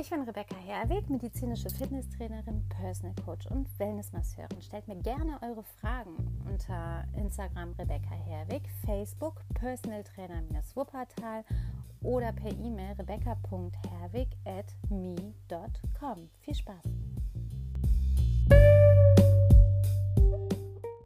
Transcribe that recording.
Ich bin Rebecca Herweg, medizinische Fitnesstrainerin, Personal Coach und Wellnessmasseurin. Stellt mir gerne eure Fragen unter Instagram Rebecca Herweg, Facebook Personal Trainer-Wuppertal oder per E-Mail rebecca.herwig at me.com. Viel Spaß!